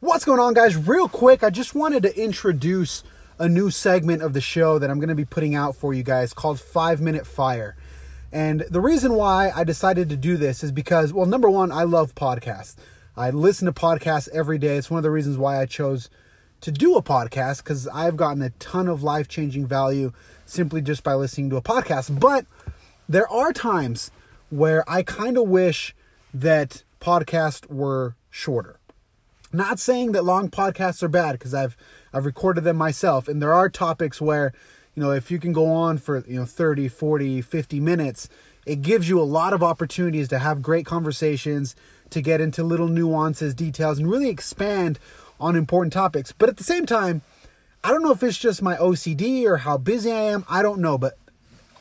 What's going on, guys? Real quick, I just wanted to introduce a new segment of the show that I'm going to be putting out for you guys called Five Minute Fire. And the reason why I decided to do this is because, well, number one, I love podcasts. I listen to podcasts every day. It's one of the reasons why I chose to do a podcast because I've gotten a ton of life changing value simply just by listening to a podcast. But there are times where I kind of wish that podcasts were shorter. Not saying that long podcasts are bad because I've I've recorded them myself and there are topics where you know if you can go on for you know 30, 40, 50 minutes, it gives you a lot of opportunities to have great conversations, to get into little nuances, details and really expand on important topics. But at the same time, I don't know if it's just my OCD or how busy I am, I don't know, but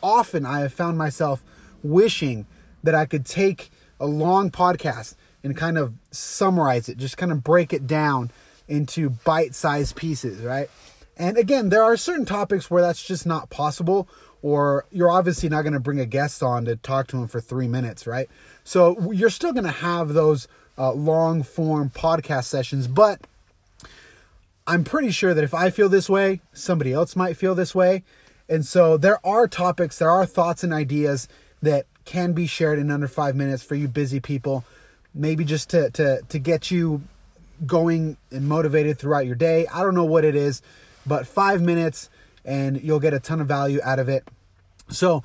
often I have found myself wishing that I could take a long podcast and kind of summarize it, just kind of break it down into bite sized pieces, right? And again, there are certain topics where that's just not possible, or you're obviously not going to bring a guest on to talk to him for three minutes, right? So you're still going to have those uh, long form podcast sessions, but I'm pretty sure that if I feel this way, somebody else might feel this way. And so there are topics, there are thoughts and ideas that can be shared in under five minutes for you busy people maybe just to to to get you going and motivated throughout your day. I don't know what it is, but 5 minutes and you'll get a ton of value out of it. So,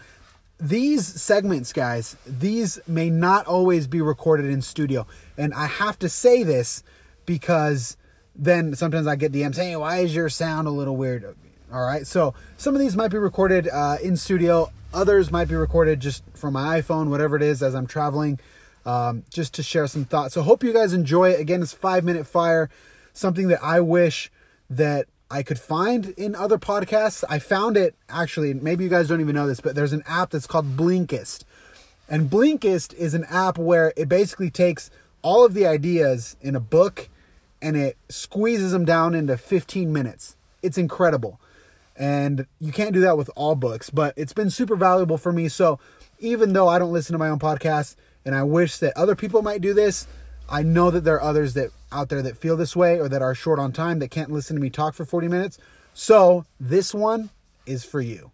these segments, guys, these may not always be recorded in studio. And I have to say this because then sometimes I get DMs hey, why is your sound a little weird? All right. So some of these might be recorded uh, in studio, others might be recorded just from my iPhone, whatever it is, as I'm traveling um, just to share some thoughts. So hope you guys enjoy it. Again, it's five minute fire, something that I wish that I could find in other podcasts. I found it actually, maybe you guys don't even know this, but there's an app that's called Blinkist. And Blinkist is an app where it basically takes all of the ideas in a book and it squeezes them down into 15 minutes. It's incredible. And you can't do that with all books, but it's been super valuable for me. So even though I don't listen to my own podcast, and I wish that other people might do this. I know that there are others that out there that feel this way or that are short on time that can't listen to me talk for 40 minutes. So, this one is for you.